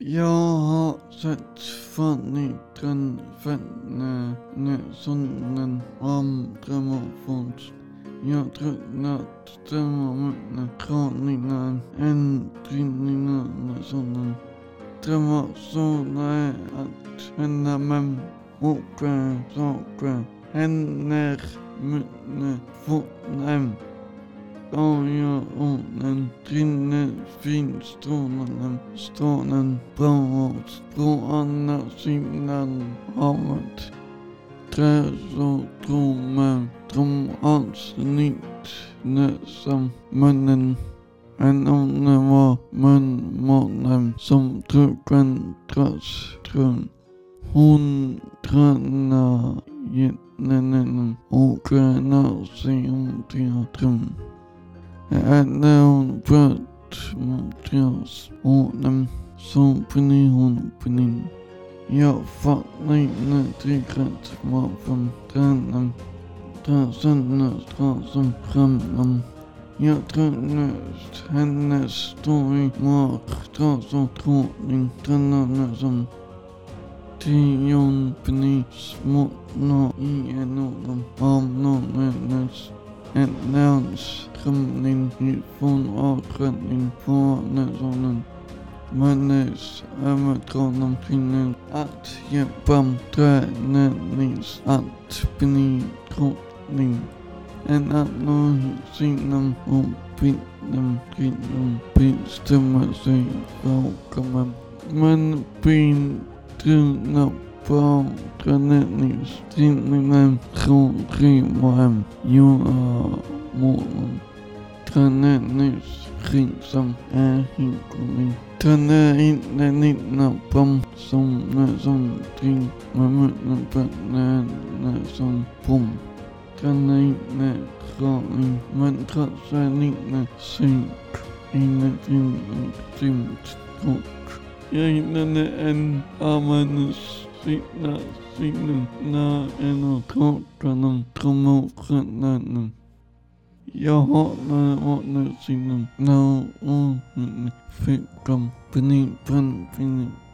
Jag har sett Fanny den fenne sonen andra morfons. Jag tröttnat att det var mina kraningar, ändringarna sonen. Det var är att hända men åka saker händer mina fotnäm. Ja, jag den trinne finstrålande strålen bra på andra sidan havet. Träs och trummor som avsnitt näsan. munnen. En underbar munmåne. som trucken en. Hon tränar jättenen och tränar sig om teatern. Hade hon fött mot honom så blev hon blind. Jag fattar inte riktigt varför tränaren tar sönder strasen framom. Jag trodde hennes story var stras och tråkig. tränarna som tionde smått. Vonnesonnen. Mönnes övertronarskinnet att hjälpa träningsat bli drottning. En annan sida om bilden kvinnor bestämmer sig för Men blir trötta på träningstidningen från tre varv. Jag är morgon energin som är inkommen. Träna in den lilla bomsomna som drinkar munnen på närna som bom. Träna in den kraven, man trotsar lilla synk. Energin är grymt stort. Jag hittade en armarnas sida sidan när en av kartorna kom åt skillnaden. Åtnötsinnen när hon fick dem benippen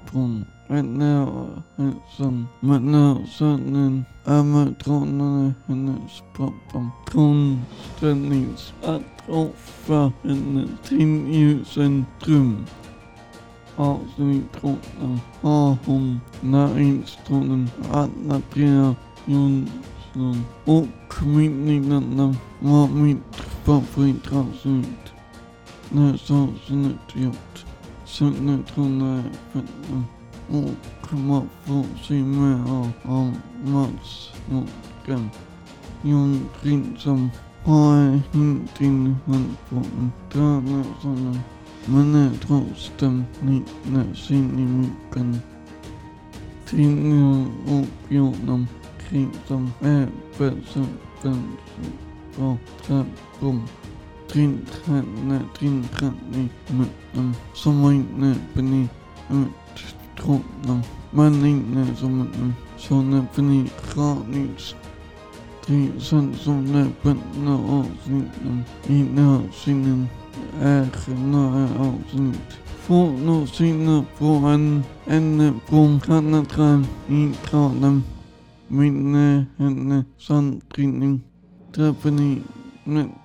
från henne hälsan. Men när sönnen övertalade hennes pappa från att offra henne till ljusen dröm. Avsnitt 8 har hon näringstronen att alla tre Jonsson och minnena var mitt favoritavsnitt. När såsen gjort. Sönder trodde fötterna och man får se mer av Mats Nordgren. John Prinsson har inte handfången. Tränar sådana. Men är trots dem liknar sin i mycken. Tidningar och jorden Kingdom Advanced Principle Temple Trinkanni Mitnam Samayne Bini Trotnam Manningne Samanam Sonne Bini Kranits Trinsen Sonne Bintna Ausnitnam Ina Sinen Ergena Ausnit Volk får nå, voor een en bron gaan het ruim in minne Sandrine träffade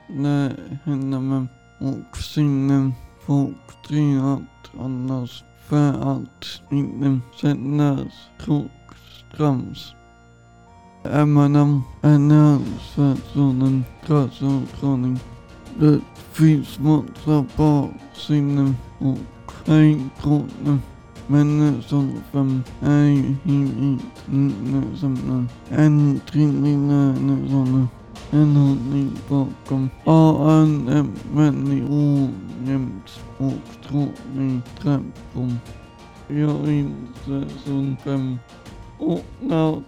när henne med och sinnen folk trillat annars för att inte sättas tråkstrams. Eminem annonspersonen Kassautradning. Det finns massa barsinnen och hejkronen. będę I następnym en trinina een en hodni bokom een en em menni een niems u struni een jo in sezonfem o nou